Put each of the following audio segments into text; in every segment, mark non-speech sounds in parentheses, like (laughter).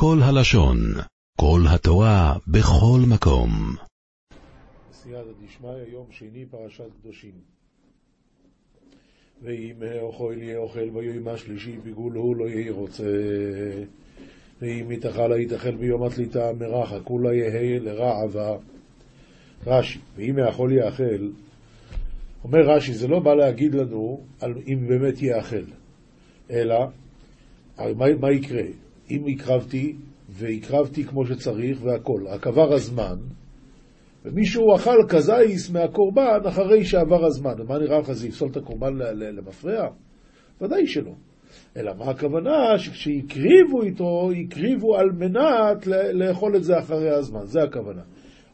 כל הלשון, כל התורה, בכל מקום. סייעתא דשמיא, יום שני, פרשת קדושים. ואם אוכל יהיה אוכל ביום השלישי, פיגול הוא לא יהי רוצה. ואם יתאכל יתאכל ביום התליטה מרחה, כולה יהא לרעבה. רש"י, ואם יאכול יאכל, אומר רש"י, זה לא בא להגיד לנו על אם באמת יאכל, אלא מה, מה יקרה? אם הקרבתי, והקרבתי כמו שצריך והכל, רק עבר הזמן, ומישהו אכל כזייס מהקורבן אחרי שעבר הזמן, ומה נראה לך, זה יפסול את הקורבן למפרע? ודאי שלא. אלא מה הכוונה? שכשהקריבו איתו, הקריבו על מנת לאכול את זה אחרי הזמן, זה הכוונה.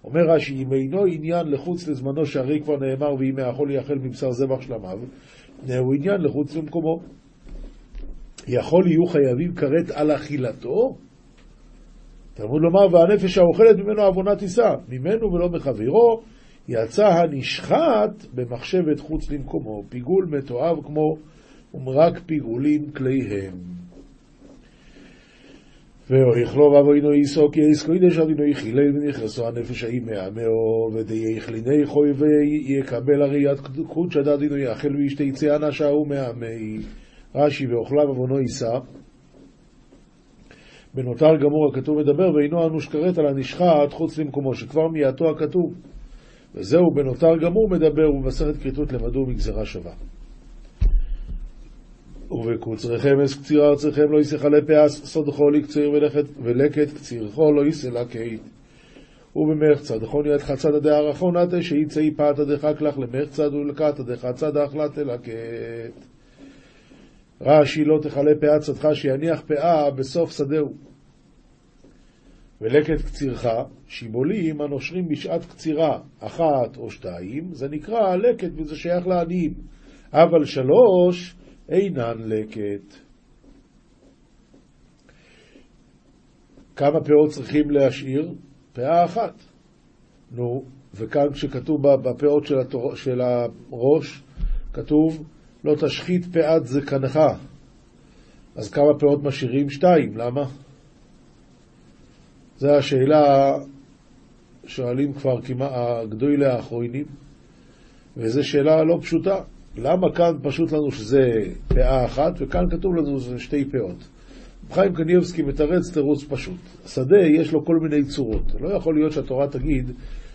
אומר רש"י, אם אינו עניין לחוץ לזמנו, שהרי כבר נאמר, ואם יכול יאכל מבשר זבח שלמיו, הוא עניין לחוץ למקומו. יכול יהיו חייבים כרת על אכילתו? תלמוד לומר, והנפש האוכלת ממנו עוונה תישא, ממנו ולא מחברו, יצא הנשחט במחשבת חוץ למקומו, פיגול מתועב כמו ומרק פיגולים כליהם. ויכלו ואבוינו איסו כי איס קוידש אבינו יחילל ונכנסו הנפש ההיא מהמאו ודי יחליני חוי ויקבל הראיית קודשא דדינו יאכל וישתה יצא אנשה הוא מהמי רש"י ואוכליו עוונו יישא בנותר גמור הכתוב מדבר ואינו אנוש כרת על הנשחט חוץ למקומו שכבר מיעטו הכתוב. וזהו בנותר גמור מדבר ובמסכת כריתות למדו מגזרה שווה. ובקוצריכם אס קציר ארציכם לא יסחלה פאס סודכו לקציר ולקט קצירכו לא יסלה קהית ובמחצה דכון יד חצד הדעה רחונתה שיצאי פאתא דחק לך למחצד ולקטא דחצד החלטה לקט רש"י לא תכלה פאה צדך שיניח פאה בסוף שדהו ולקט קצירך, שיבולים הנושרים בשעת קצירה אחת או שתיים, זה נקרא לקט וזה שייך לעניים. אבל שלוש אינן לקט. כמה פאות צריכים להשאיר? פאה אחת. נו, וכאן כשכתוב בפאות של, התור... של הראש, כתוב לא תשחית פאת זקנך. אז כמה פאות משאירים? שתיים. למה? זו השאלה שואלים כבר כמעט הגדולי האחרונים, וזו שאלה לא פשוטה. למה כאן פשוט לנו שזה פאה אחת, וכאן כתוב לנו שזה שתי פאות? חיים קניבסקי מתרץ תירוץ פשוט. השדה יש לו כל מיני צורות. לא יכול להיות שהתורה תגיד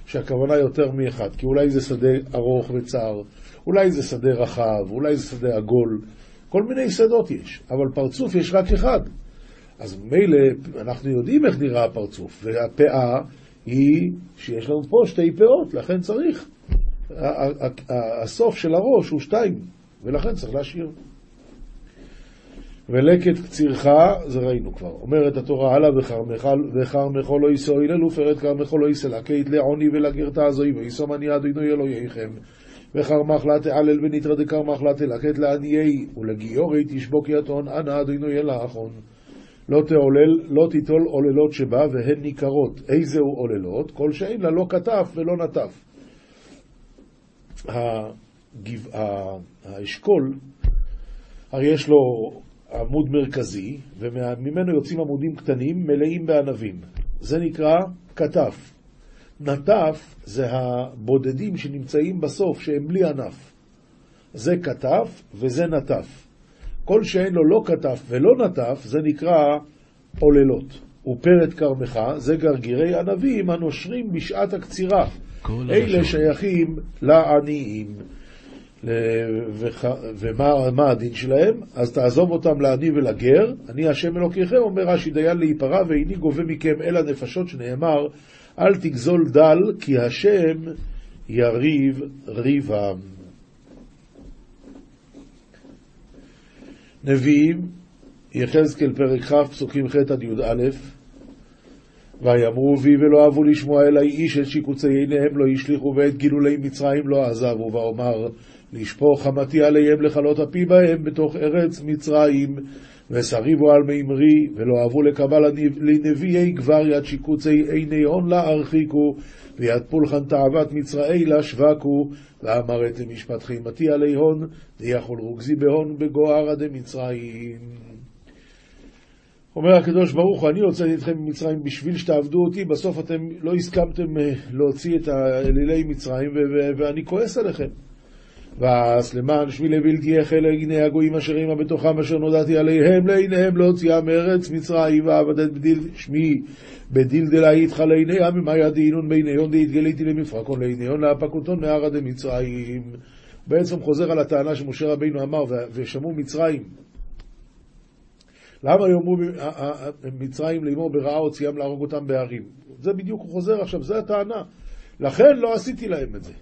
שהכוונה יותר מאחד, כי אולי זה שדה ארוך וצר, אולי זה שדה רחב, אולי זה שדה עגול, כל מיני שדות יש, אבל פרצוף יש רק אחד. אז מילא אנחנו יודעים איך נראה הפרצוף, והפאה היא שיש לנו פה שתי פאות, לכן צריך. הסוף של הראש הוא שתיים, ולכן צריך להשאיר. ולקט קצירך, זה ראינו כבר. אומרת התורה הלאה, וכרמכו לא יישאו הלל ופרד כרמכו לא יישא לקט לעוני ולגרתה הזוי ויישא מניע אדוני אלוהיכם. וחרמך לה תעלל ונתרא דקרמך לה תלקט לעניי ולגיורי תשבוק יתון אנא אדוני אל האחון. לא תעולל, לא תיטול עוללות שבה והן ניכרות. איזהו עוללות? כל שאין לה לא כתף ולא נטף. האשכול, הרי יש לו עמוד מרכזי, וממנו יוצאים עמודים קטנים מלאים בענבים. זה נקרא כתף. נטף זה הבודדים שנמצאים בסוף, שהם בלי ענף. זה כתף וזה נטף. כל שאין לו לא כתף ולא נטף, זה נקרא עוללות. ופרט כרמך, זה גרגירי ענבים הנושרים בשעת הקצירה. אלה שייכים לעניים. ומה הדין שלהם? אז תעזוב אותם לעני ולגר, אני השם אלוקיכם, אומר רש"י דיין להיפרע, ואיני גובה מכם אלא נפשות, שנאמר, אל תגזול דל, כי השם יריב ריבם. נביאים, יחזקאל פרק כ', פסוקים ח' עד י"א, ויאמרו בי ולא אהבו לשמוע אלא איש את שיקוצי עיניהם לא השליכו ואת גילולי מצרים לא עזבו, ואומר לשפוך חמתי עליהם לכלות אפי בהם בתוך ארץ מצרים, וסריבו על מימרי, ולא אהבו לקבל לנביאי גבר יד שיקוצי עיני הון לה הרחיקו, ויד פולחן תאוות מצראי לה שווקו, ואמרת למשפט חימתי עלי הון, ויכול רוגזי בהון בגוהר עדי מצרים. אומר הקדוש ברוך הוא, אני הוצאתי אתכם ממצרים בשביל שתעבדו אותי, בסוף אתם לא הסכמתם אה, להוציא את אלילי מצרים, ואני כועס עליכם. ואז למען שמי לבלתי החל הנה הגויים אשר עמה בתוכם אשר נודעתי עליהם לעיניהם להוציאה מארץ מצרים ועבדת בדיל שמי בדילדלה איתך לעיני עמי מה ידינון בעיניון דהתגליתי למפרקון לעיניון להפקותון מערה דמצרים. בעצם חוזר על הטענה שמשה רבינו אמר ושמעו מצרים למה יאמרו מצרים לאמור ברעה הוציאם להרוג אותם בהרים? זה בדיוק הוא חוזר עכשיו, זו הטענה. לכן לא עשיתי להם את זה.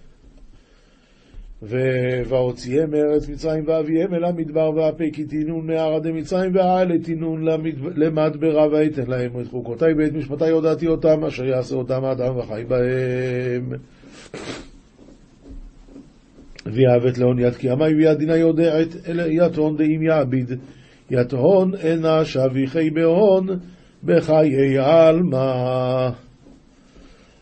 והוציאם מארץ מצרים ואביהם אל המדבר והפי כי תינון מערה דמצרים והעלה תינון למדברה ואתן להם את חוקותיי ואת משפטיי הודעתי אותם אשר יעשה אותם האדם וחי בהם. ויעבת יד כי דינה יודעת אלא יתון דאם יעביד יתהון אינה שביחי בהון בחיי עלמא.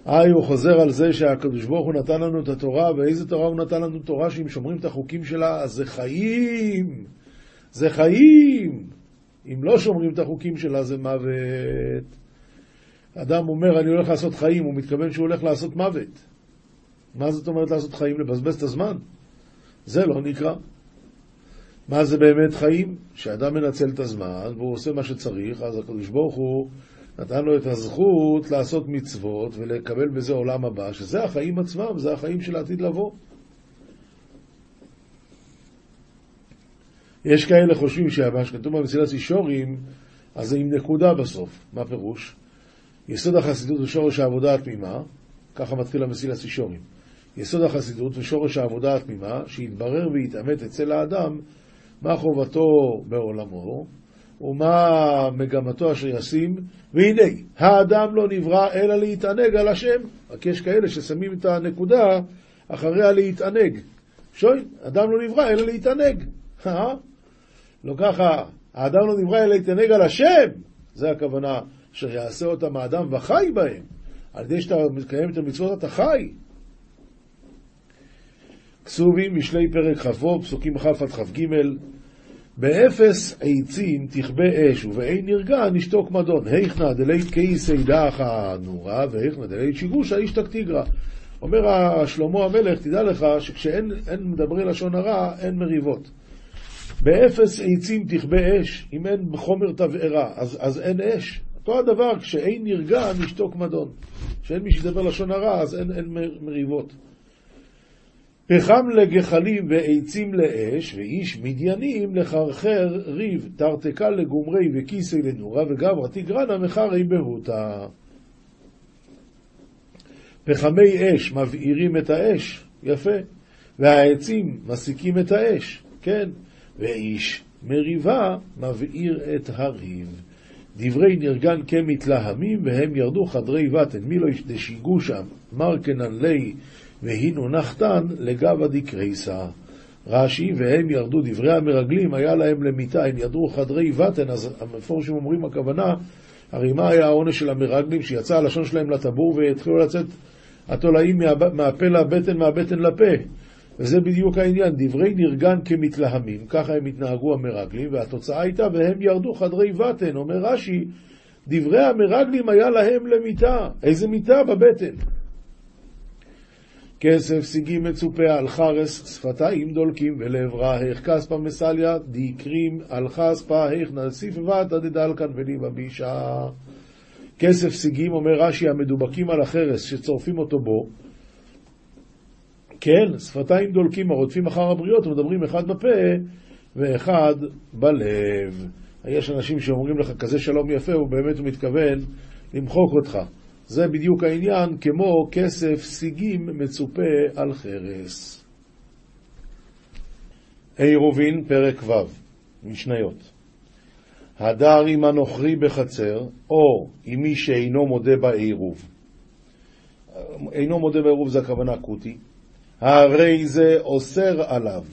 היי, הוא חוזר על זה שהקדוש ברוך הוא נתן לנו את התורה, ואיזה תורה הוא נתן לנו? תורה שאם שומרים את החוקים שלה, אז זה חיים. זה חיים. אם לא שומרים את החוקים שלה, זה מוות. אדם אומר, אני הולך לעשות חיים, הוא מתכוון שהוא הולך לעשות מוות. מה זאת אומרת לעשות חיים? לבזבז את הזמן? זה לא נקרא. מה זה באמת חיים? שאדם מנצל את הזמן והוא עושה מה שצריך, אז הקדוש ברוך הוא נתן לו את הזכות לעשות מצוות ולקבל בזה עולם הבא, שזה החיים עצמם, זה החיים של העתיד לבוא. יש כאלה חושבים שמה שכתוב במסילת אישורים, אז זה עם נקודה בסוף. מה פירוש? יסוד החסידות ושורש העבודה התמימה, ככה מתחיל המסילת אישורים. יסוד החסידות ושורש העבודה התמימה, שיתברר ויתעמת אצל האדם מה חובתו בעולמו, ומה מגמתו אשר ישים, והנה, האדם לא נברא אלא להתענג על השם. רק יש כאלה ששמים את הנקודה אחריה להתענג. שוי, אדם לא נברא אלא להתענג. אה? לא ככה, האדם לא נברא אלא להתענג על השם. זה הכוונה, אשר יעשה אותם האדם וחי בהם. על ידי שאתה מקיים את המצוות אתה חי. כסובים, משלי פרק כ"ו, פסוקים כ' עד כ"ג באפס עצים תכבה אש, ובאין נרגע נשתוק מדון. היכנא דלית קייסי דחה נורה, והיכנא דלית שיגושה אישתק תיגרא. אומר שלמה המלך, תדע לך שכשאין מדברי לשון הרע, אין מריבות. באפס עצים תכבה אש, אם אין חומר תבערה, אז, אז אין אש. אותו הדבר, כשאין נרגע, נשתוק מדון. כשאין מי שידבר לשון הרע, אז אין, אין מריבות. פחם לגחלים ועצים לאש, ואיש מדיינים לחרחר ריב, תרתקה לגומרי וכיסי לנורה, וגברא תגרנה מחרי בהותה. פחמי אש מבעירים את האש, יפה, והעצים מסיקים את האש, כן, ואיש מריבה מבעיר את הריב. דברי נרגן כמתלהמים, והם ירדו חדרי בטן, מי לא דשיגו שם, מרקנן לי והינו נחתן לגבה דקרייסה. רש"י, והם ירדו דברי המרגלים, היה להם למיטה, הם ידרו חדרי בטן, אז המפורשים אומרים הכוונה, הרי מה היה העונש של המרגלים, שיצא הלשון שלהם לטבור והתחילו לצאת התולעים מהפה לבטן, מהבטן לפה. וזה בדיוק העניין, דברי נרגן כמתלהמים, ככה הם התנהגו המרגלים, והתוצאה הייתה, והם ירדו חדרי בטן, אומר רש"י, דברי המרגלים היה להם למיטה, איזה מיטה בבטן. כסף סיגים מצופה על חרס, שפתיים דולקים ולעברה, איך כספא מסליה, דיקרים על חספא, איך נסיף ועתא דדלקן וליבא בישה. כסף סיגים, אומר רש"י, המדובקים על החרס שצורפים אותו בו, כן, שפתיים דולקים הרודפים אחר הבריות ומדברים אחד בפה ואחד בלב. יש אנשים שאומרים לך כזה שלום יפה, ובאמת הוא מתכוון למחוק אותך. זה בדיוק העניין, כמו כסף סיגים מצופה על חרס. עירובין, פרק ו', משניות. הדר עם הנוכרי בחצר, או עם מי שאינו מודה בעירוב. אינו מודה בעירוב זה הכוונה כותי. הרי זה אוסר עליו.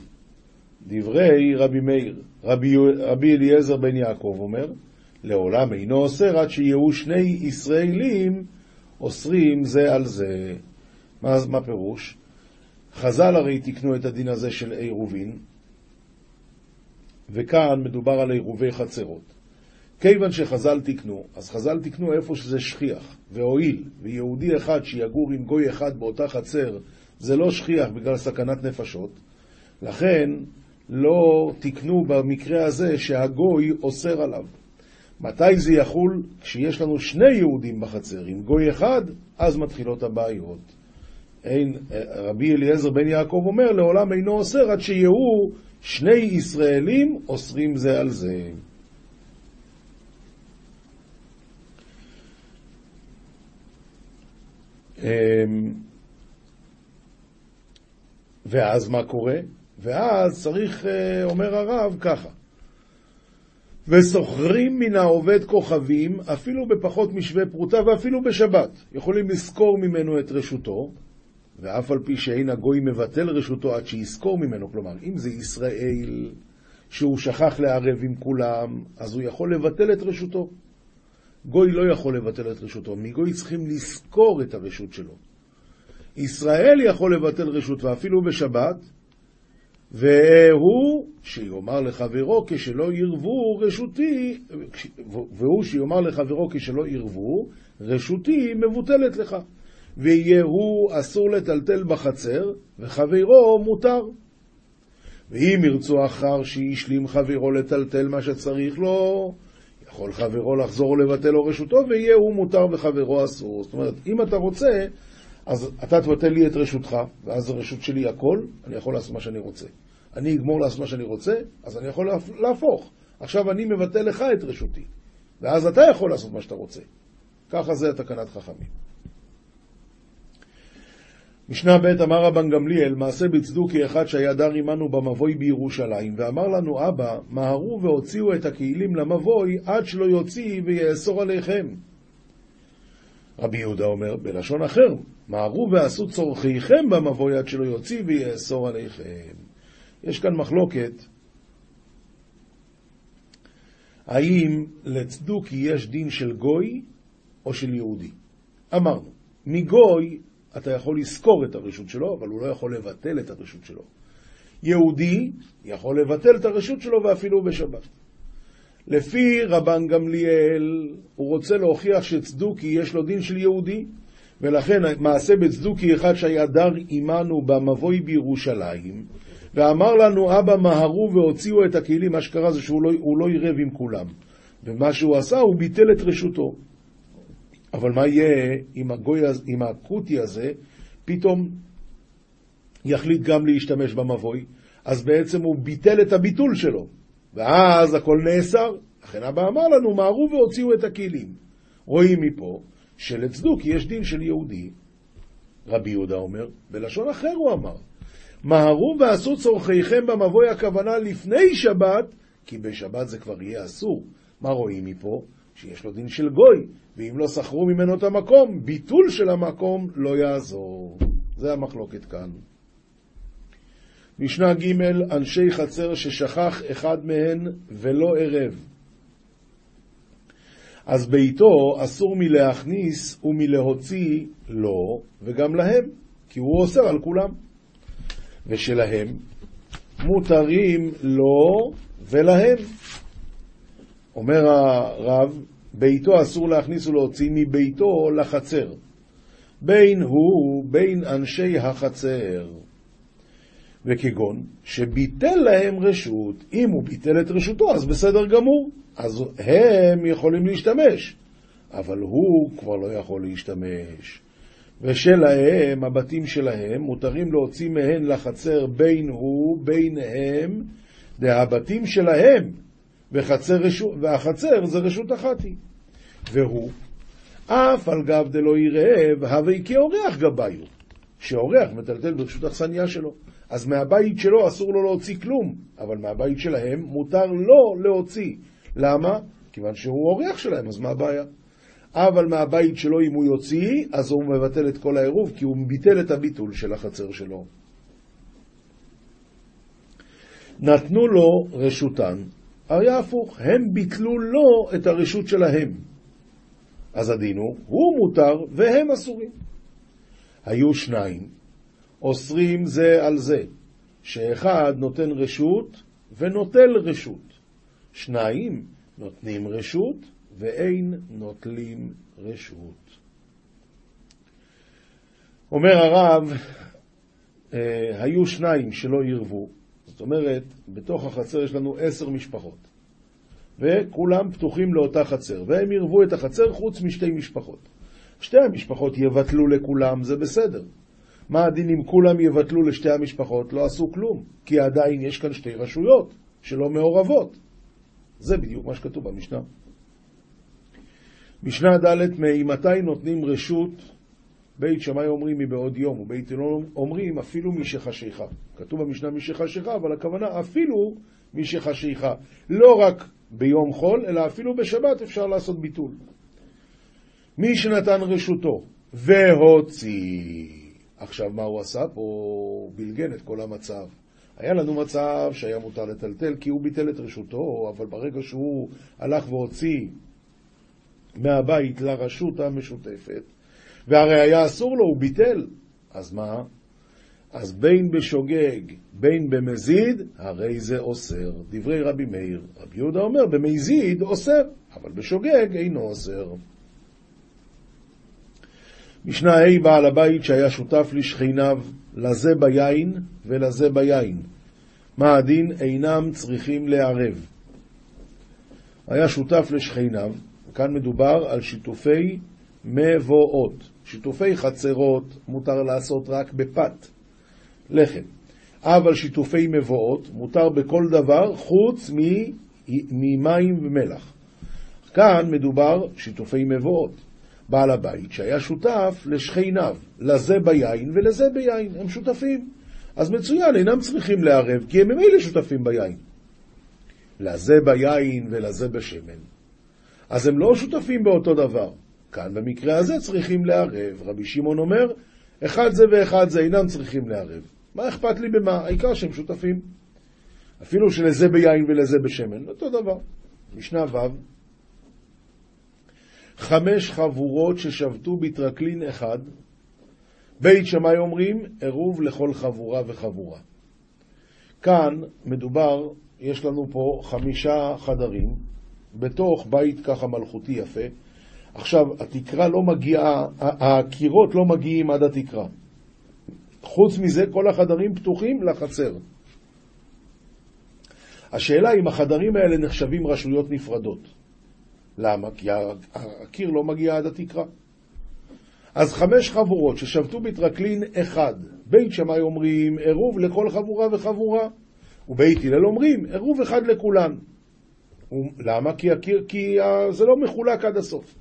דברי רבי מאיר, רבי, רבי אליעזר בן יעקב אומר, לעולם אינו אוסר עד שיהיו שני ישראלים אוסרים זה על זה. מה, מה פירוש? חז"ל הרי תיקנו את הדין הזה של עירובין, וכאן מדובר על עירובי חצרות. כיוון שחז"ל תיקנו, אז חז"ל תיקנו איפה שזה שכיח, והואיל, ויהודי אחד שיגור עם גוי אחד באותה חצר, זה לא שכיח בגלל סכנת נפשות, לכן לא תיקנו במקרה הזה שהגוי אוסר עליו. מתי זה יחול? כשיש לנו שני יהודים בחצר, עם גוי אחד, אז מתחילות הבעיות. אין, רבי אליעזר בן יעקב אומר, לעולם אינו אוסר עד שיהיו שני ישראלים אוסרים זה על זה. אמ, ואז מה קורה? ואז צריך, אה, אומר הרב, ככה. וסוחרים מן העובד כוכבים, אפילו בפחות משווה פרוטה ואפילו בשבת. יכולים לזכור ממנו את רשותו, ואף על פי שאין הגוי מבטל רשותו עד שיזכור ממנו. כלומר, אם זה ישראל שהוא שכח לערב עם כולם, אז הוא יכול לבטל את רשותו. גוי לא יכול לבטל את רשותו, מגוי צריכים לזכור את הרשות שלו. ישראל יכול לבטל רשות, ואפילו בשבת, והוא שיאמר לחברו כשלא ירבו רשותי, והוא שיאמר לחברו כשלא ירבו, רשותי מבוטלת לך. ויהיה הוא אסור לטלטל בחצר, וחברו מותר. ואם ירצו אחר שישלים חברו לטלטל מה שצריך לו, יכול חברו לחזור ולבטל לו רשותו, ויהיה הוא מותר וחברו אסור. זאת אומרת, אם אתה רוצה, אז אתה תבטל לי את רשותך, ואז הרשות שלי הכל, אני יכול לעשות מה שאני רוצה. אני אגמור לעשות מה שאני רוצה, אז אני יכול להפוך. עכשיו אני מבטל לך את רשותי, ואז אתה יכול לעשות מה שאתה רוצה. ככה זה תקנת חכמים. משנה ב' אמר רבן גמליאל, מעשה בצדוקי אחד שהיה דר עמנו במבוי בירושלים, ואמר לנו אבא, מהרו והוציאו את הכלים למבוי עד שלא יוציא ויאסור עליכם. רבי יהודה אומר, בלשון אחר, מהרו ועשו צורכיכם במבוי עד שלא יוציא ויאסור עליכם. יש כאן מחלוקת, האם לצדוקי יש דין של גוי או של יהודי. אמרנו, מגוי אתה יכול לזכור את הרשות שלו, אבל הוא לא יכול לבטל את הרשות שלו. יהודי יכול לבטל את הרשות שלו ואפילו בשבת. לפי רבן גמליאל, הוא רוצה להוכיח שצדוקי יש לו דין של יהודי, ולכן מעשה בצדוקי אחד שהיה דר עמנו במבוי בירושלים, ואמר לנו אבא מהרו והוציאו את הכלים, מה שקרה זה שהוא לא, לא עירב עם כולם. ומה שהוא עשה, הוא ביטל את רשותו. אבל מה יהיה אם, הכותי הזה פתאום יחליט גם להשתמש במבוי? אז בעצם הוא ביטל את הביטול שלו, ואז הכל נאסר. לכן אבא אמר לנו, מהרו והוציאו את הכלים. רואים מפה שלצדוק יש דין של יהודי. רבי יהודה אומר, בלשון אחר הוא אמר, מהרו ועשו צורכיכם במבוי הכוונה לפני שבת, כי בשבת זה כבר יהיה אסור. מה רואים מפה? שיש לו דין של גוי, ואם לא שכרו ממנו את המקום, ביטול של המקום לא יעזור. זה המחלוקת כאן. משנה ג' אנשי חצר ששכח אחד מהן ולא ערב. אז ביתו אסור מלהכניס ומלהוציא לו וגם להם, כי הוא אוסר על כולם. ושלהם מותרים לו ולהם. אומר הרב, ביתו אסור להכניס ולהוציא מביתו לחצר. בין הוא, בין אנשי החצר. וכגון שביטל להם רשות, אם הוא ביטל את רשותו אז בסדר גמור, אז הם יכולים להשתמש, אבל הוא כבר לא יכול להשתמש. ושלהם, הבתים שלהם, מותרים להוציא מהן לחצר בין הוא, בין הם, דהבתים שלהם, וחצר רשות, והחצר זה רשות אחת היא. והוא, אף על גב דלא ירעב, הווי כאורח גביו. שאורח מטלטל ברשות אכסניה שלו. אז מהבית שלו אסור לו להוציא כלום, אבל מהבית שלהם מותר לו להוציא. למה? כיוון שהוא אורח שלהם, אז מה הבעיה? אבל מהבית שלו, אם הוא יוציא, אז הוא מבטל את כל העירוב, כי הוא ביטל את הביטול של החצר שלו. נתנו לו רשותן, היה הפוך, הם ביטלו לו את הרשות שלהם. אז הדין הוא, הוא מותר והם אסורים. היו שניים, אוסרים זה על זה, שאחד נותן רשות ונוטל רשות. שניים נותנים רשות ואין נוטלים רשות. אומר הרב, אה, היו שניים שלא ירבו, זאת אומרת, בתוך החצר יש לנו עשר משפחות, וכולם פתוחים לאותה חצר, והם ירבו את החצר חוץ משתי משפחות. שתי המשפחות יבטלו לכולם, זה בסדר. מה הדין אם כולם יבטלו לשתי המשפחות? לא עשו כלום, כי עדיין יש כאן שתי רשויות שלא מעורבות. זה בדיוק מה שכתוב במשנה. משנה ד' ממתי נותנים רשות בית שמאי אומרים מבעוד יום, ובית אלון אומרים אפילו משחשיכה. כתוב במשנה משחשיכה, אבל הכוונה אפילו משחשיכה. לא רק ביום חול, אלא אפילו בשבת אפשר לעשות ביטול. מי שנתן רשותו והוציא. עכשיו, מה הוא עשה פה? בלגן את כל המצב. היה לנו מצב שהיה מותר לטלטל כי הוא ביטל את רשותו, אבל ברגע שהוא הלך והוציא מהבית לרשות המשותפת, והרי היה אסור לו, הוא ביטל. אז מה? אז בין בשוגג, בין במזיד, הרי זה אוסר. דברי רבי מאיר. רבי יהודה אומר, במזיד אוסר, אבל בשוגג אינו אוסר. משנה ה' בעל הבית שהיה שותף לשכניו, לזה ביין ולזה ביין. מה הדין? אינם צריכים לערב. היה שותף לשכניו, כאן מדובר על שיתופי מבואות. שיתופי חצרות מותר לעשות רק בפת, לחם. אבל שיתופי מבואות מותר בכל דבר חוץ ממים ומלח. כאן מדובר שיתופי מבואות. בעל הבית שהיה שותף לשכניו, לזה ביין ולזה ביין, הם שותפים. אז מצוין, אינם צריכים לערב, כי הם ממילא שותפים ביין. לזה ביין ולזה בשמן. אז הם לא שותפים באותו דבר. כאן במקרה הזה צריכים לערב. רבי שמעון אומר, אחד זה ואחד זה אינם צריכים לערב. מה אכפת לי במה? העיקר שהם שותפים. אפילו שלזה ביין ולזה בשמן, אותו דבר. משנה ו' חמש חבורות ששבתו בטרקלין אחד, בית שמאי אומרים, עירוב לכל חבורה וחבורה. כאן מדובר, יש לנו פה חמישה חדרים, בתוך בית ככה מלכותי יפה, עכשיו, התקרה לא מגיעה, הקירות לא מגיעים עד התקרה. חוץ מזה, כל החדרים פתוחים לחצר. השאלה אם החדרים האלה נחשבים רשויות נפרדות. למה? כי הקיר לא מגיע עד התקרה. אז חמש חבורות ששבתו בטרקלין אחד, בית שמאי אומרים עירוב לכל חבורה וחבורה, ובית הלל אומרים עירוב אחד לכולן. למה? כי, הקיר, כי זה לא מחולק עד הסוף.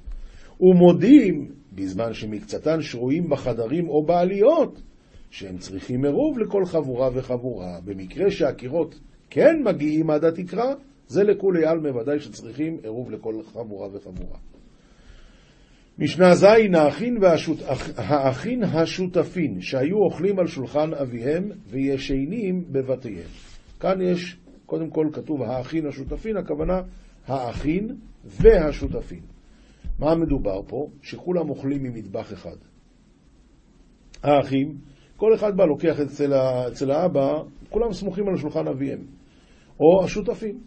ומודים, בזמן שמקצתן שרויים בחדרים או בעליות, שהם צריכים עירוב לכל חבורה וחבורה. במקרה שהקירות כן מגיעים עד התקרה, זה לכולי עלמא ודאי שצריכים עירוב לכל חבורה וחבורה. משנה ז' האחין, והשות... האחין השותפין שהיו אוכלים על שולחן אביהם וישנים בבתיהם. כאן יש, קודם כל כתוב האחין השותפין, הכוונה האחין והשותפין. מה מדובר פה? שכולם אוכלים ממטבח אחד. האחים, כל אחד בא, לוקח אצל, אצל האבא, כולם סמוכים על שולחן אביהם. או השותפים,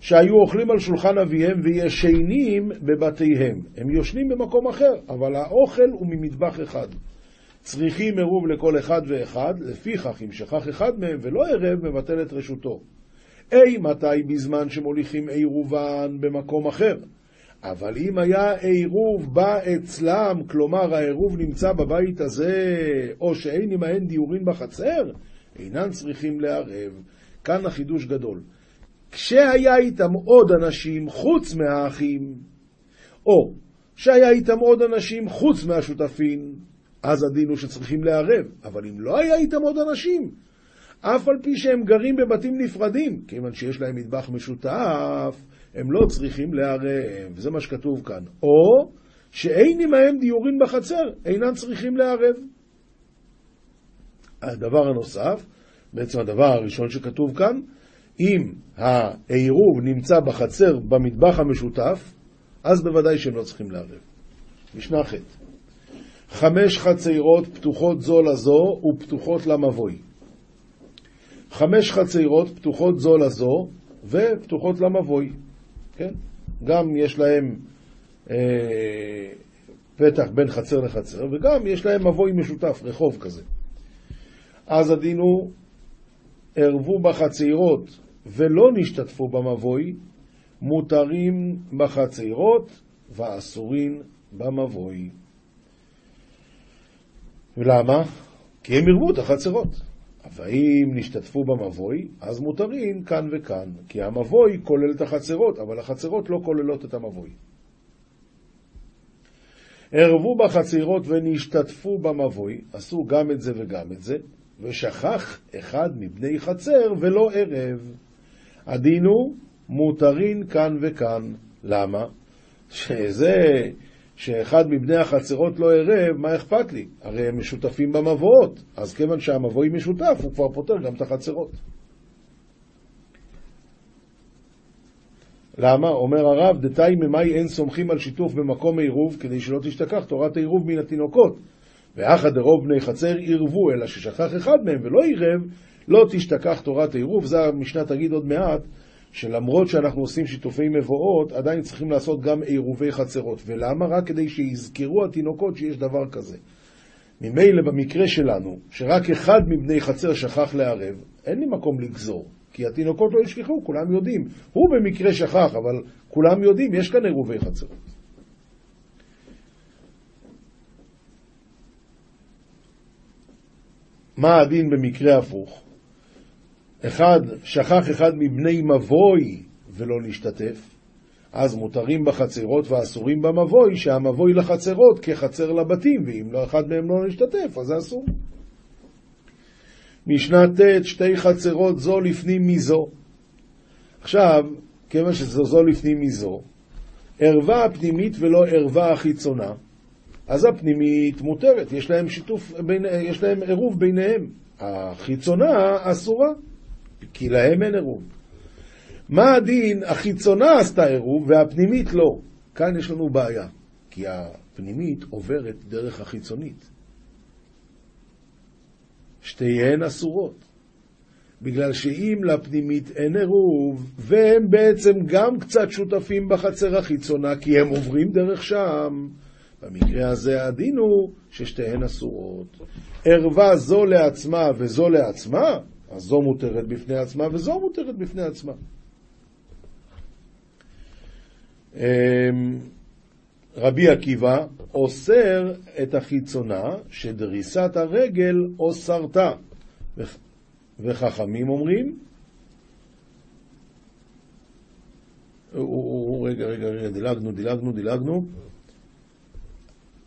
שהיו אוכלים על שולחן אביהם וישנים בבתיהם. הם יושנים במקום אחר, אבל האוכל הוא ממטבח אחד. צריכים עירוב לכל אחד ואחד, לפיכך אם שכח אחד מהם ולא ערב, מבטל את רשותו. אי מתי בזמן שמוליכים עירובן במקום אחר. אבל אם היה עירוב בא אצלם, כלומר העירוב נמצא בבית הזה, או שאין עמהן דיורין בחצר, אינן צריכים לערב. כאן החידוש גדול. כשהיה איתם עוד אנשים חוץ מהאחים, או שהיה איתם עוד אנשים חוץ מהשותפים, אז הדין הוא שצריכים לערב. אבל אם לא היה איתם עוד אנשים, אף על פי שהם גרים בבתים נפרדים, כיוון שיש להם מטבח משותף, הם לא צריכים לערב, וזה מה שכתוב כאן. או שאין עמהם דיורין בחצר, אינם צריכים לערב. הדבר הנוסף, בעצם הדבר הראשון שכתוב כאן, אם העירוב נמצא בחצר במטבח המשותף, אז בוודאי שהם לא צריכים לערב. משנה ח' חמש חצרות פתוחות זו לזו ופתוחות למבוי. חמש חצרות פתוחות זו לזו ופתוחות למבוי. כן? גם יש להם אה, פתח בין חצר לחצר, וגם יש להם מבוי משותף, רחוב כזה. אז הדין הוא, ערבו בחצרות ולא נשתתפו במבוי, מותרים בחצרות ואסורים במבוי. ולמה? כי הם ערבו את החצרות. אבל אם נשתתפו במבוי, אז מותרים כאן וכאן, כי המבוי כולל את החצרות, אבל החצרות לא כוללות את המבוי. ערבו בחצרות ונשתתפו במבוי, עשו גם את זה וגם את זה, ושכח אחד מבני חצר ולא ערב. הדין הוא מותרין כאן וכאן. למה? שזה שאחד מבני החצרות לא ערב, מה אכפת לי? הרי הם משותפים במבואות, אז כיוון שהמבואי משותף, הוא כבר פותר גם את החצרות. למה? אומר הרב, דתאי ממאי אין סומכים על שיתוף במקום עירוב, כדי שלא תשתכח תורת העירוב מן התינוקות. ואחד דרוב בני חצר עירבו, אלא ששכח אחד מהם ולא עירב, לא תשתכח תורת העירוב. זה המשנה תגיד עוד מעט, שלמרות שאנחנו עושים שיתופי מבואות, עדיין צריכים לעשות גם עירובי חצרות. ולמה? רק כדי שיזכרו התינוקות שיש דבר כזה. ממילא במקרה שלנו, שרק אחד מבני חצר שכח לערב, אין לי מקום לגזור, כי התינוקות לא ישכחו, כולם יודעים. הוא במקרה שכח, אבל כולם יודעים, יש כאן עירובי חצרות. מה הדין במקרה הפוך? אחד, שכח אחד מבני מבוי ולא להשתתף, אז מותרים בחצרות ואסורים במבוי, שהמבוי לחצרות כחצר לבתים, ואם לא אחד מהם לא להשתתף, אז זה אסור. משנה ט', שתי חצרות זו לפנים מזו. עכשיו, כיוון שזו זו לפנים מזו, ערווה הפנימית ולא ערווה החיצונה, אז הפנימית מותרת, יש להם שיתוף, בין, יש להם עירוב ביניהם. החיצונה אסורה. כי להם אין עירוב. מה הדין? החיצונה עשתה עירוב והפנימית לא. כאן יש לנו בעיה, כי הפנימית עוברת דרך החיצונית. שתיהן אסורות. בגלל שאם לפנימית אין עירוב, והם בעצם גם קצת שותפים בחצר החיצונה, כי הם עוברים דרך שם, במקרה הזה הדין הוא ששתיהן אסורות. ערווה זו לעצמה וזו לעצמה, אז זו מותרת בפני עצמה וזו מותרת בפני עצמה. אמ, רבי עקיבא אוסר את החיצונה שדריסת הרגל אוסרתה. וחכמים אומרים, רגע, רגע, רגע, דילגנו, דילגנו, דילגנו.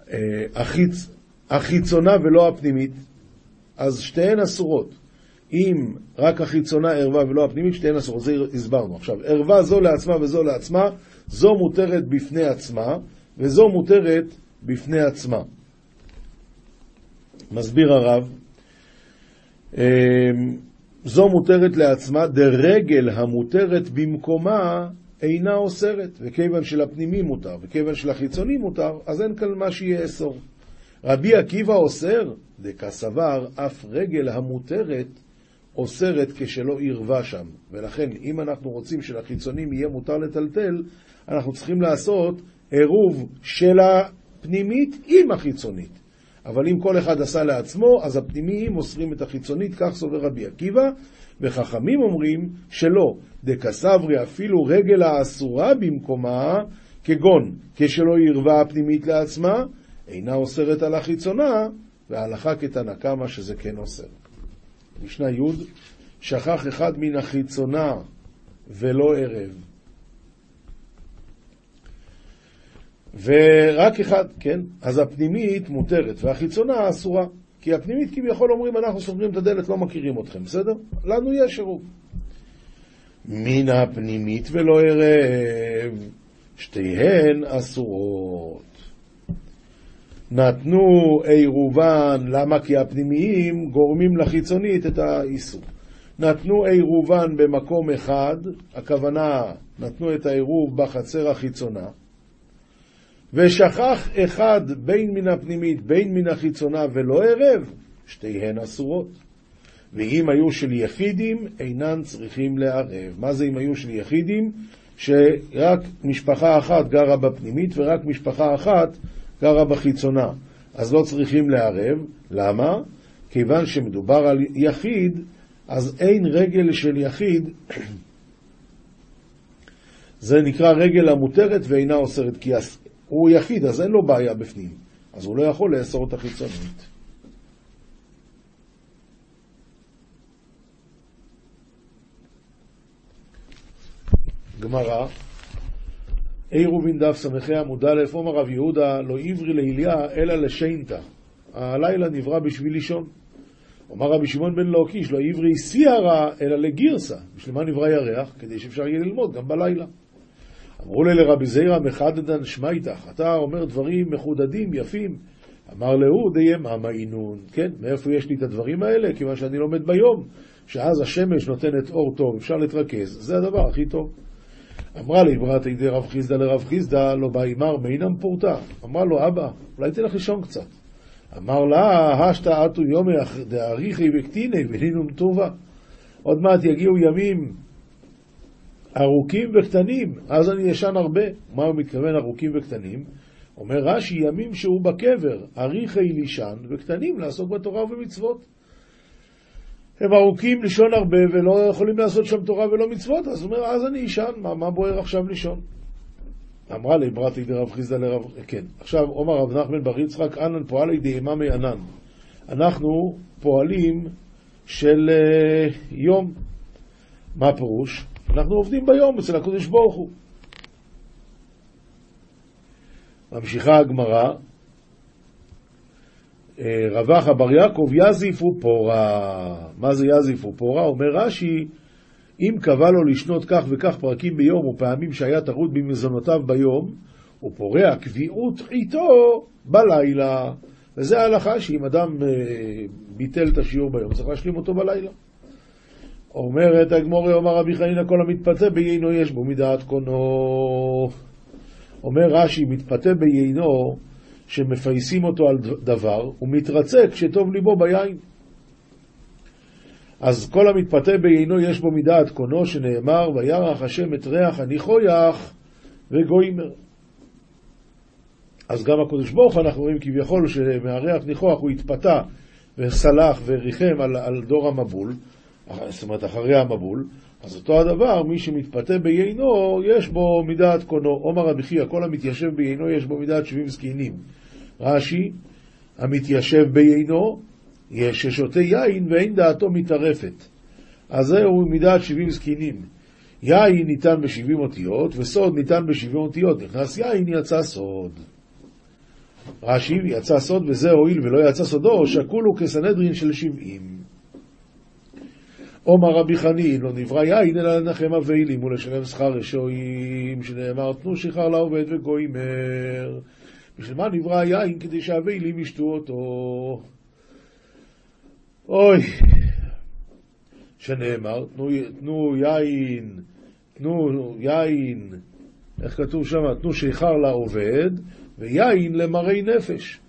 אה, החיצ... החיצונה ולא הפנימית, אז שתיהן אסורות. אם רק החיצונה ערווה ולא הפנימית, שתיהן אסורות. זה הסברנו. עכשיו, ערווה זו לעצמה וזו לעצמה, זו מותרת בפני עצמה, וזו מותרת בפני עצמה. מסביר הרב, אמ, זו מותרת לעצמה, דרגל המותרת במקומה אינה אוסרת, וכיוון שלפנימי מותר, וכיוון שלחיצוני מותר, אז אין כאן מה שיהיה אסור. רבי עקיבא אוסר, דקסבר, אף רגל המותרת אוסרת כשלא ערווה שם. ולכן, אם אנחנו רוצים שלחיצונים יהיה מותר לטלטל, אנחנו צריכים לעשות עירוב של הפנימית עם החיצונית. אבל אם כל אחד עשה לעצמו, אז הפנימיים מוסרים את החיצונית, כך סובר רבי עקיבא, וחכמים אומרים שלא, דקסברי אפילו רגל האסורה במקומה, כגון כשלא ערווה הפנימית לעצמה, אינה אוסרת על החיצונה, וההלכה כתנא קמא שזה כן אוסר. משנה י', שכח אחד מן החיצונה ולא ערב. ורק אחד, כן? אז הפנימית מותרת והחיצונה אסורה. כי הפנימית כביכול אומרים, אנחנו סוגרים את הדלת, לא מכירים אתכם, בסדר? לנו יש עירוב. מן הפנימית ולא ערב, שתיהן אסורות. נתנו עירובן, למה? כי הפנימיים גורמים לחיצונית את האיסור. נתנו עירובן במקום אחד, הכוונה, נתנו את העירוב בחצר החיצונה, ושכח אחד בין מן הפנימית בין מן החיצונה ולא ערב, שתיהן אסורות. ואם היו של יחידים, אינן צריכים לערב. מה זה אם היו של יחידים? שרק משפחה אחת גרה בפנימית ורק משפחה אחת גרה בחיצונה. אז לא צריכים לערב. למה? כיוון שמדובר על יחיד, אז אין רגל של יחיד, (clears throat) זה נקרא רגל המותרת ואינה אוסרת, כי הוא יחיד, אז אין לו בעיה בפנים, אז הוא לא יכול לאסור את החיצונית. גמרא, עירובין דף ס"ה עמוד א', אומר רב יהודה, לא עברי לאליה אלא לשיינתא. הלילה נברא בשביל לישון. אומר רבי שמעון בן לוקיש, לא עברי סיירה אלא לגירסה. בשביל מה נברא ירח? כדי שאפשר יהיה ללמוד גם בלילה. אמרו לי לרבי זיירא מחדדן שמע איתך, אתה אומר דברים מחודדים, יפים. אמר להוא דיימא אינון. כן, מאיפה יש לי את הדברים האלה? כיוון שאני לומד ביום, שאז השמש נותנת אור טוב, אפשר להתרכז, זה הדבר הכי טוב. אמרה לי בראת ידי רב חיסדא לרב חיסדא, לא בא אימר מינם פורתא. אמרה לו, אבא, אולי תלך לישון קצת. אמר לה, השתא אתו יומי דאריכי וקטיני ולינום טובה. עוד מעט יגיעו ימים ארוכים וקטנים, אז אני ישן הרבה. מה הוא מתכוון ארוכים וקטנים? אומר רש"י, ימים שהוא בקבר, אריכי לישן וקטנים לעסוק בתורה ובמצוות. הם ארוכים לישון הרבה ולא יכולים לעשות שם תורה ולא מצוות, אז הוא אומר, אז אני אשן, מה, מה בוער עכשיו לישון? אמרה לי, בראתי דרב חיסדא לרב... כן. עכשיו, אומר רב נחמן בר יצחק, אנן פועלי דאיממי ענן. אנחנו פועלים של uh, יום. מה הפירוש? אנחנו עובדים ביום אצל הקדוש ברוך הוא. ממשיכה הגמרא, רווח אבר יעקב יזיפו פורה. מה זה יזיפו פורה? אומר רש"י, אם קבע לו לשנות כך וכך פרקים ביום, או פעמים שהיה טרוד במזונותיו ביום, הוא פורע קביעות איתו בלילה. וזה ההלכה שאם אדם אה, ביטל את השיעור ביום, צריך להשלים אותו בלילה. אומרת הגמורי, אומר רבי חנינא, כל המתפתה ביינו יש בו מדעת קונו. אומר רש"י, מתפתה ביינו, שמפייסים אותו על דבר, הוא מתרצה כשטוב ליבו ביין. אז כל המתפתה ביינו יש בו מדעת קונו, שנאמר, וירח השם את ריח הניחויח וגוימר. אז גם הקדוש ברוך אנחנו רואים כביכול שמהריח ניחוח הוא התפתה וסלח וריחם על, על דור המבול, זאת אומרת אחרי המבול, אז אותו הדבר, מי שמתפתה ביינו, יש בו מידת קונו. עומר רבי חייא, כל המתיישב ביינו יש בו מידת שבעים זקנים. רש"י, המתיישב ביינו, יש ששותה יין ואין דעתו מתערפת. אז זהו מידת שבעים זקנים. יין ניתן בשבעים אותיות, וסוד ניתן בשבעים אותיות. נכנס יין, יצא סוד. רש"י, יצא סוד וזה הואיל ולא יצא סודו, שקול הוא כסנהדרין של שבעים. עומר רבי חנין, לא נברא יין אלא לנחם אבלים ולשלם שכר רשועים, שנאמר תנו שכר לעובד וגוימר. בשביל מה נברא היין? כדי שהאבלים ישתו אותו. אוי, שנאמר, תנו, תנו יין, תנו יין, איך כתוב שם? תנו שיכר לעובד, ויין למראי נפש.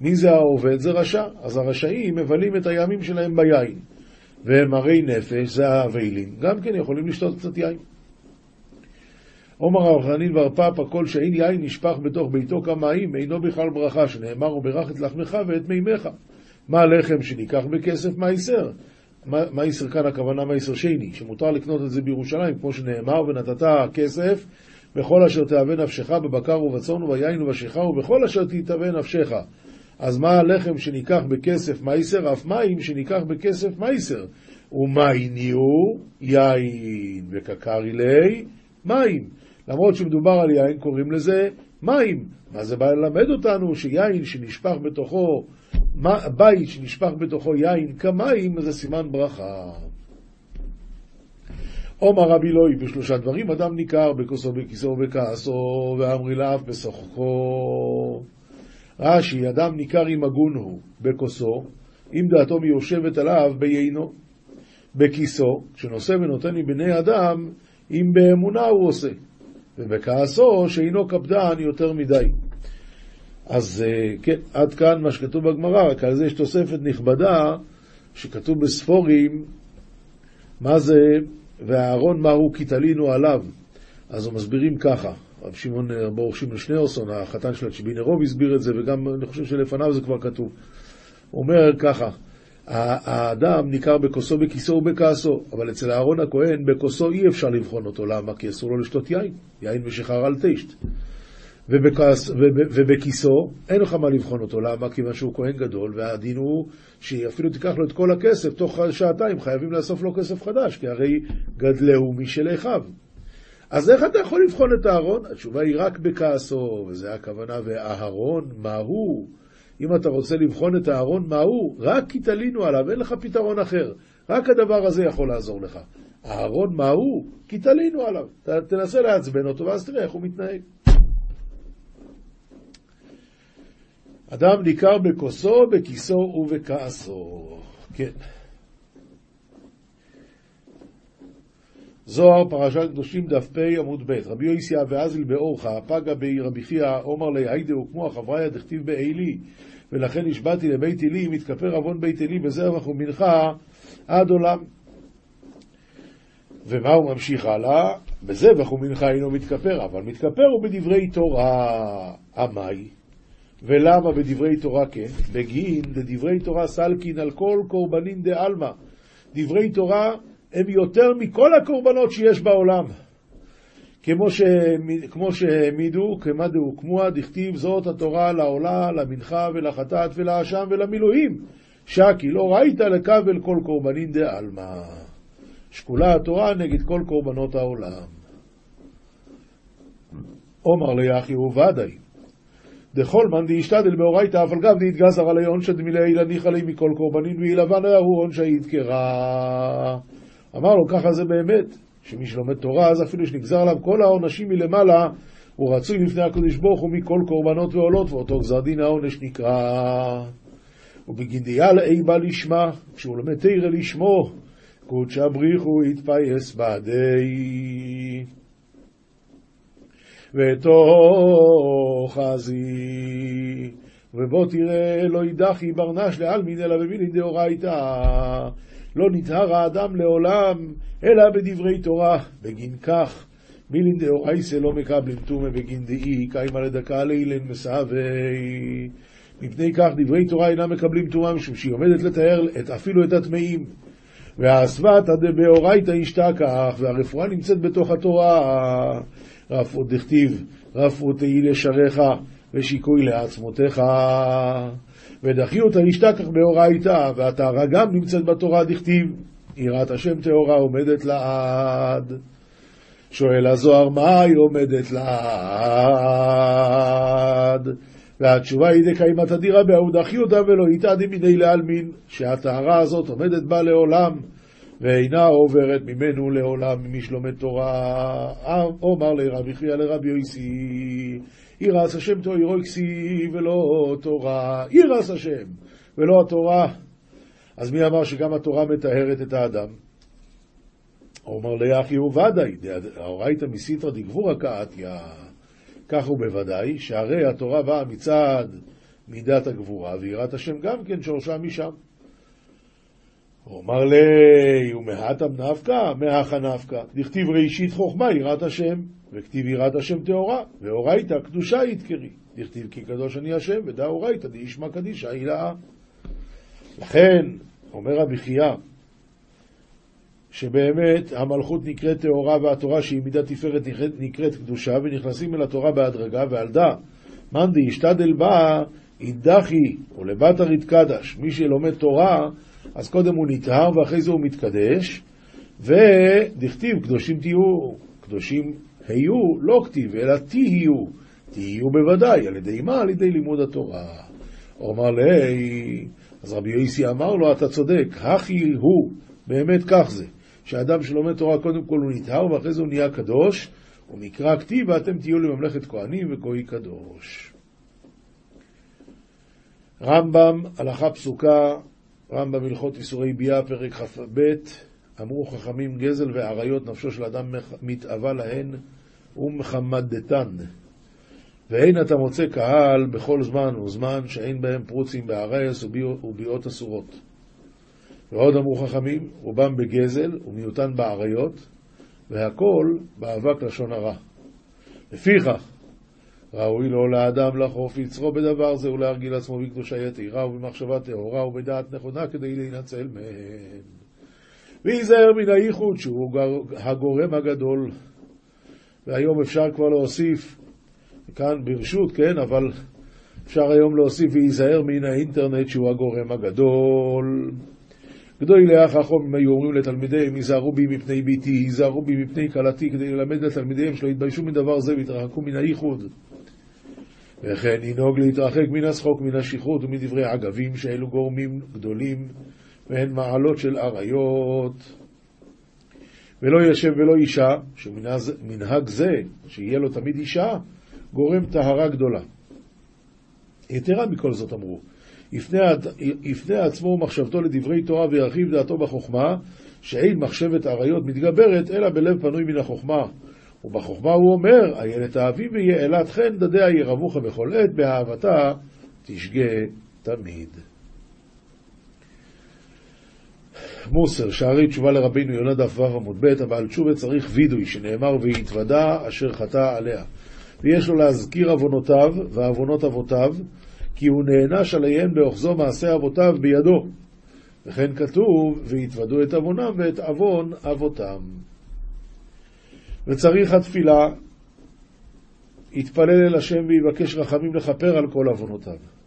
מי זה העובד? זה רשע. אז הרשעים מבלים את הימים שלהם ביין. ומראי נפש, זה האבלים, גם כן יכולים לשתות קצת יין. עומר הרב חנין בר פאפא, כל שאין יין נשפך בתוך ביתו כמים, אינו בכלל ברכה, שנאמר וברך את לחמך ואת מימיך. מה הלחם שניקח בכסף מייסר? מייסר כאן הכוונה מייסר שני, שמותר לקנות את זה בירושלים, כמו שנאמר, ונתת כסף בכל אשר תאווה נפשך, בבקר ובצאן וביין ובשיכה, ובכל אשר תתאווה נפשך. אז מה הלחם שניקח בכסף מייסר? אף מים שניקח בכסף מייסר. ומים יהיו יין וקקרי לי מים. למרות שמדובר על יין, קוראים לזה מים. מה זה בא ללמד אותנו? שיין שנשפך בתוכו, בית שנשפך בתוכו יין כמים, זה סימן ברכה. עומר רבי לוי בשלושה דברים, אדם ניכר בכוסו, בכיסו ובכעסו, ואמרי לאף בשוחחו. רש"י, אדם ניכר עם הגון הוא בכוסו, אם דעתו מיושבת עליו ביינו. בכיסו, כשנושא ונותן מבני אדם, אם באמונה הוא עושה. ובכעסו שאינו קפדן יותר מדי. אז אה, כן, עד כאן מה שכתוב בגמרא, רק על זה יש תוספת נכבדה, שכתוב בספורים, מה זה, והארון מה הוא כי תלינו עליו. אז הוא מסבירים ככה, רב שמעון ברוך שמעון שניאורסון, החתן של הצ'יבין רוב, הסביר את זה, וגם אני חושב שלפניו זה כבר כתוב. הוא אומר ככה, האדם ניכר בכוסו, בכיסו ובכעסו, אבל אצל אהרון הכהן, בכוסו אי אפשר לבחון אותו, למה? כי אסור לו לשתות יין, יין ושחר על טשט. ובכס, ובכיסו אין לך מה לבחון אותו, למה? כיוון שהוא כהן גדול, והדין הוא שאפילו תיקח לו את כל הכסף, תוך שעתיים חייבים לאסוף לו כסף חדש, כי הרי גדלהו משל אחיו. אז איך אתה יכול לבחון את אהרון? התשובה היא רק בכעסו, וזה הכוונה, ואהרון, מה הוא? אם אתה רוצה לבחון את אהרון, מה הוא? רק כי תלינו עליו, אין לך פתרון אחר. רק הדבר הזה יכול לעזור לך. אהרון, מה הוא? כי תלינו עליו. ת, תנסה לעצבן אותו, ואז תראה איך הוא מתנהג. אדם ניכר בכוסו, בכיסו ובכעסו. כן. זוהר, פרשת קדושים, דף פ, עמוד ב. רבי יויסיה ואזיל באורחה, פגה בי רבי חייא, עומר לי, היידה וכמו החבריה דכתיב בעלי, ולכן נשבעתי לבית עלי, מתכפר עוון בית עלי בזרח ומנחה עד עולם. ומה הוא ממשיך הלאה? בזבח ומנחה אינו מתכפר, אבל מתכפר הוא בדברי תורה. עמי. ולמה בדברי תורה כן? בגין דדברי תורה סלקין על כל קורבנין דעלמא. דברי תורה הם יותר מכל הקורבנות שיש בעולם. כמו, ש... כמו שהעמידו, כמה דהוקמוה, דכתיב זאת התורה לעולה, למנחה ולחטאת ולאשם ולמילואים. שקי לא ראית לכבל כל קורבנין דעלמא. שקולה התורה נגד כל קורבנות העולם. עומר ליחי וודאי. דכל מאן דאישתדל באורייתא, אף על גב דאיתגזר עלי עונשא דמילי לניחא לי מכל קורבנין ואילבן הוא עונשא ידקרה. אמר לו, ככה זה באמת, שמי שלומד תורה, אז אפילו שנגזר עליו כל העונשים מלמעלה, הוא רצוי לפני הקדוש ברוך הוא מכל קורבנות ועולות, ואותו גזר דין העונש נקרא. ובגינדיה לאי בא לשמה, כשהוא לומד תרא לשמו, קודשא בריחו יתפייס בעדי. ותוך חזי, ובוא תראה לא ידחי ברנש לעלמין אלא במילין דאורייתא. לא נטהר האדם לעולם, אלא בדברי תורה. בגין כך, מילין דאורייסא לא מקבלים טומא בגין דאי, קיימא לדקה לילן מסהבי. מפני כך דברי תורה אינם מקבלים טומאה, משום שהיא עומדת לתאר את, אפילו את הטמאים. והאסוותא דבאורייתא ישתכח, והרפואה נמצאת בתוך התורה. רפו דכתיב, רפו תהי לשריך ושיקוי לעצמותיך. ודחיותא ישתכח באורייתא, והטהרה גם נמצאת בתורה דכתיב, יראת השם טהורה עומדת לעד. שואל הזוהר, מה היא עומדת לעד? והתשובה היא דקיימא תדירא בהוא דחיותא ולא איתא דמיני לעלמין, שהטהרה הזאת עומדת בה לעולם. ואינה עוברת ממנו לעולם ממי שלומד תורה. אומר לרבי חייא לרבי יויסי, ירס השם תוירו כסי ולא תורה. ירס השם ולא התורה. אז מי אמר שגם התורה מטהרת את האדם? אומר ליחי הוא ודאי, האורייתא מסיתרא דגבורא קאתיא. כך הוא בוודאי, שהרי התורה באה מצד מידת הגבורה, ויראת השם גם כן שורשה משם. הוא אמר לי, ומהתם נפקא, מהכה נפקא. דכתיב ראשית חוכמה יראת השם, וכתיב יראת השם טהורה, ואורייתא קדושה יתקרי. דכתיב כי קדוש אני השם, ודאורייתא דאישמא קדישא הילאה. לכן, אומר רבי חייא, שבאמת המלכות נקראת טהורה והתורה שהיא מידת תפארת נקראת קדושה, ונכנסים אל התורה בהדרגה, ועל דא מאן דאישתדל בה אידחי, ולבת הריד קדש. מי שלומד תורה, אז קודם הוא נטהר ואחרי זה הוא מתקדש, ודכתיב קדושים תהיו, קדושים היו, לא כתיב, אלא תהיו, תהיו בוודאי, על ידי מה? על ידי לימוד התורה. אומר לי, אז רבי יוסי אמר לו, אתה צודק, הכי הוא, באמת כך זה, שאדם שלומד תורה קודם כל הוא נטהר ואחרי זה הוא נהיה קדוש, הוא נקרא כתיב ואתם תהיו לממלכת כהנים וגוי קדוש. רמב"ם, הלכה פסוקה, רמב"ם הלכות איסורי ביאה, פרק כ"ב, אמרו חכמים גזל ועריות נפשו של אדם מתאווה להן ומחמדתן. ואין אתה מוצא קהל בכל זמן וזמן שאין בהם פרוצים בערייס וביאות אסורות. ועוד אמרו חכמים, רובם בגזל ומיעוטן בעריות, והכל באבק לשון הרע. לפיכך, ראוי לו לאדם לחוף יצרו בדבר זה ולהרגיל עצמו בקדושה יתירה ובמחשבה טהורה ובדעת נכונה כדי להינצל מהן. וייזהר מן הייחוד שהוא הגורם הגדול. והיום אפשר כבר להוסיף, כאן ברשות, כן, אבל אפשר היום להוסיף וייזהר מן האינטרנט שהוא הגורם הגדול. גדולי החכמים היו אומרים לתלמידיהם, היזהרו בי מפני ביתי, היזהרו בי מפני כלתי, כדי ללמד לתלמידיהם שלא יתביישו מדבר זה ויתרחקו מן הייחוד. וכן ינהוג להתרחק מן השחוק, מן השכרות ומדברי עגבים, שאלו גורמים גדולים, והן מעלות של אריות. ולא ישב ולא אישה, שמנהג זה, שיהיה לו תמיד אישה, גורם טהרה גדולה. יתרה מכל זאת אמרו, יפנה עצמו ומחשבתו לדברי תורה וירחיב דעתו בחוכמה, שאין מחשבת אריות מתגברת, אלא בלב פנוי מן החוכמה. ובחוכמה הוא אומר, איילת האביב ויעלת חן דדיה ירבוך בכל עת, באהבתה תשגה תמיד. מוסר, שערי תשובה לרבינו יונה דף ו עמוד ב', הבעל תשובה צריך וידוי, שנאמר ויתוודה אשר חטא עליה. ויש לו להזכיר עוונותיו ועוונות אבותיו, כי הוא נענש עליהם באוחזו מעשה אבותיו בידו. וכן כתוב, ויתוודו את עוונם ואת עוון אבותם. וצריך התפילה, יתפלל אל השם ויבקש רחמים לכפר על כל עוונותיו.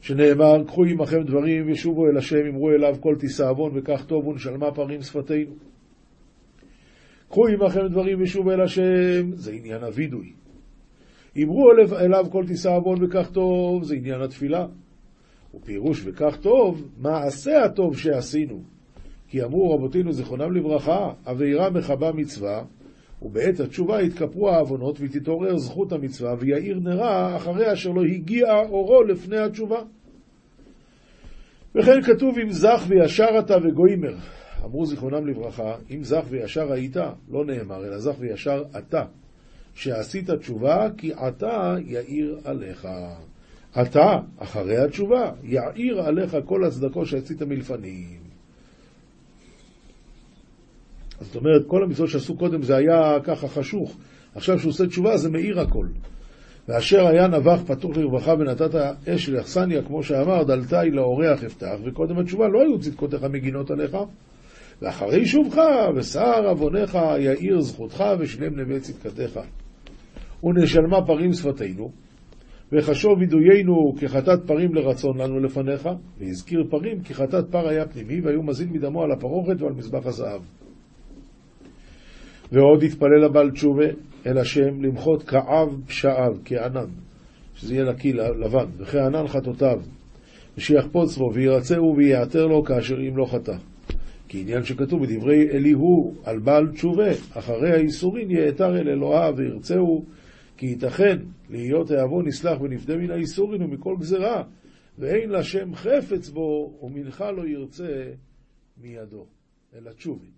שנאמר, קחו עמכם דברים ושובו אל השם, אמרו אליו כל תישא עוון וכך טוב ונשלמה פרים שפתינו. קחו עמכם דברים ושובו אל השם, זה עניין הווידוי. אמרו אליו כל תישא עוון וכך טוב, זה עניין התפילה. ופירוש וכך טוב, מעשה הטוב שעשינו. כי אמרו רבותינו זיכרונם לברכה, אבירה מחבה מצווה, ובעת התשובה יתכפרו העוונות ותתעורר זכות המצווה ויאיר נרה אחרי אשר לא הגיע אורו לפני התשובה. וכן כתוב אם זך וישר אתה וגוימר. אמרו זיכרונם לברכה, אם זך וישר היית, לא נאמר, אלא זך וישר אתה, שעשית תשובה, כי עתה יאיר עליך. עתה, אחרי התשובה, יאיר עליך כל הצדקות שעשית מלפנים. זאת אומרת, כל המצוות שעשו קודם זה היה ככה חשוך. עכשיו שהוא עושה תשובה זה מאיר הכל. ואשר היה נבח פתוח לרווחה ונתת אש לאכסניה, כמו שאמר, דלתי לאורח אפתח, וקודם התשובה לא היו צדקותיך מגינות עליך. ואחרי שובך, ושר עוונך יאיר זכותך, ושלם נווה צדקתך. ונשלמה פרים שפתינו, וחשוב וידויינו כחטאת פרים לרצון לנו לפניך, והזכיר פרים כי חטאת פר היה פנימי, והיו מזין מדמו על הפרוכת ועל מזבח הזהב. ועוד יתפלל הבעל תשובה אל השם למחות כעב פשעיו, כענן, שזה יהיה נקי לבן, וכענן חטאותיו, ושיחפוץ בו וירצהו ויעתר לו כאשר אם לא חטא. כי עניין שכתוב בדברי אליהו על בעל תשובה, אחרי האיסורין יעתר אל אלוהיו וירצהו, כי ייתכן להיות העוון נסלח ונפדה מן האיסורין ומכל גזרה, ואין לשם חפץ בו, ומנחה לא ירצה מידו, אלא תשובי.